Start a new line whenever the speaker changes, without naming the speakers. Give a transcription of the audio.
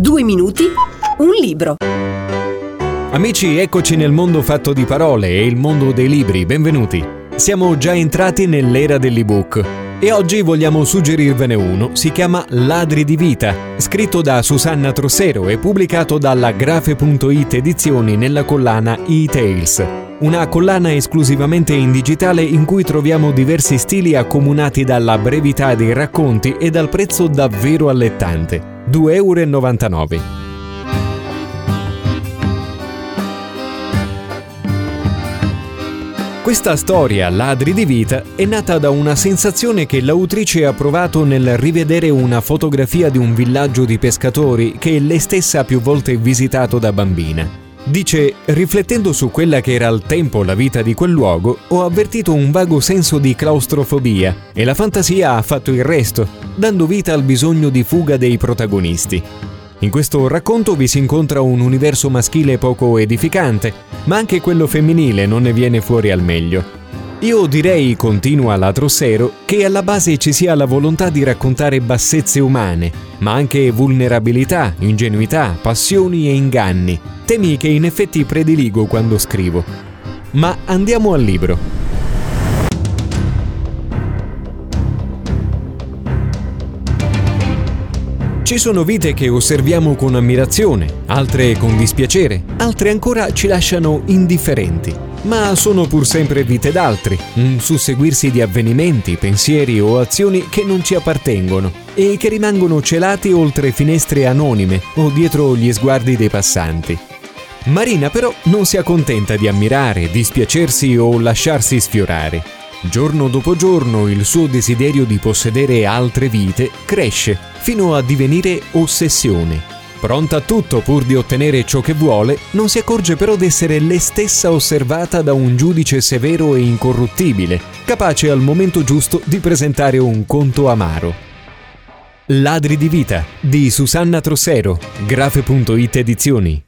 Due minuti, un libro.
Amici, eccoci nel mondo fatto di parole e il mondo dei libri, benvenuti. Siamo già entrati nell'era dell'ebook e oggi vogliamo suggerirvene uno, si chiama Ladri di vita, scritto da Susanna Trossero e pubblicato dalla Grafe.it edizioni nella collana E-Tales. Una collana esclusivamente in digitale in cui troviamo diversi stili accomunati dalla brevità dei racconti e dal prezzo davvero allettante. 2,99 euro. Questa storia, Ladri di vita, è nata da una sensazione che l'autrice ha provato nel rivedere una fotografia di un villaggio di pescatori che lei stessa ha più volte visitato da bambina. Dice, riflettendo su quella che era al tempo la vita di quel luogo, ho avvertito un vago senso di claustrofobia e la fantasia ha fatto il resto, dando vita al bisogno di fuga dei protagonisti. In questo racconto vi si incontra un universo maschile poco edificante, ma anche quello femminile non ne viene fuori al meglio. Io direi, continua la Trossero, che alla base ci sia la volontà di raccontare bassezze umane, ma anche vulnerabilità, ingenuità, passioni e inganni, temi che in effetti prediligo quando scrivo. Ma andiamo al libro. Ci sono vite che osserviamo con ammirazione, altre con dispiacere, altre ancora ci lasciano indifferenti. Ma sono pur sempre vite d'altri, un susseguirsi di avvenimenti, pensieri o azioni che non ci appartengono e che rimangono celati oltre finestre anonime o dietro gli sguardi dei passanti. Marina però non si accontenta di ammirare, dispiacersi o lasciarsi sfiorare. Giorno dopo giorno il suo desiderio di possedere altre vite cresce fino a divenire ossessione. Pronta a tutto pur di ottenere ciò che vuole, non si accorge però d'essere lei stessa osservata da un giudice severo e incorruttibile, capace al momento giusto di presentare un conto amaro. Ladri di vita di Susanna Trossero, grafe.it edizioni.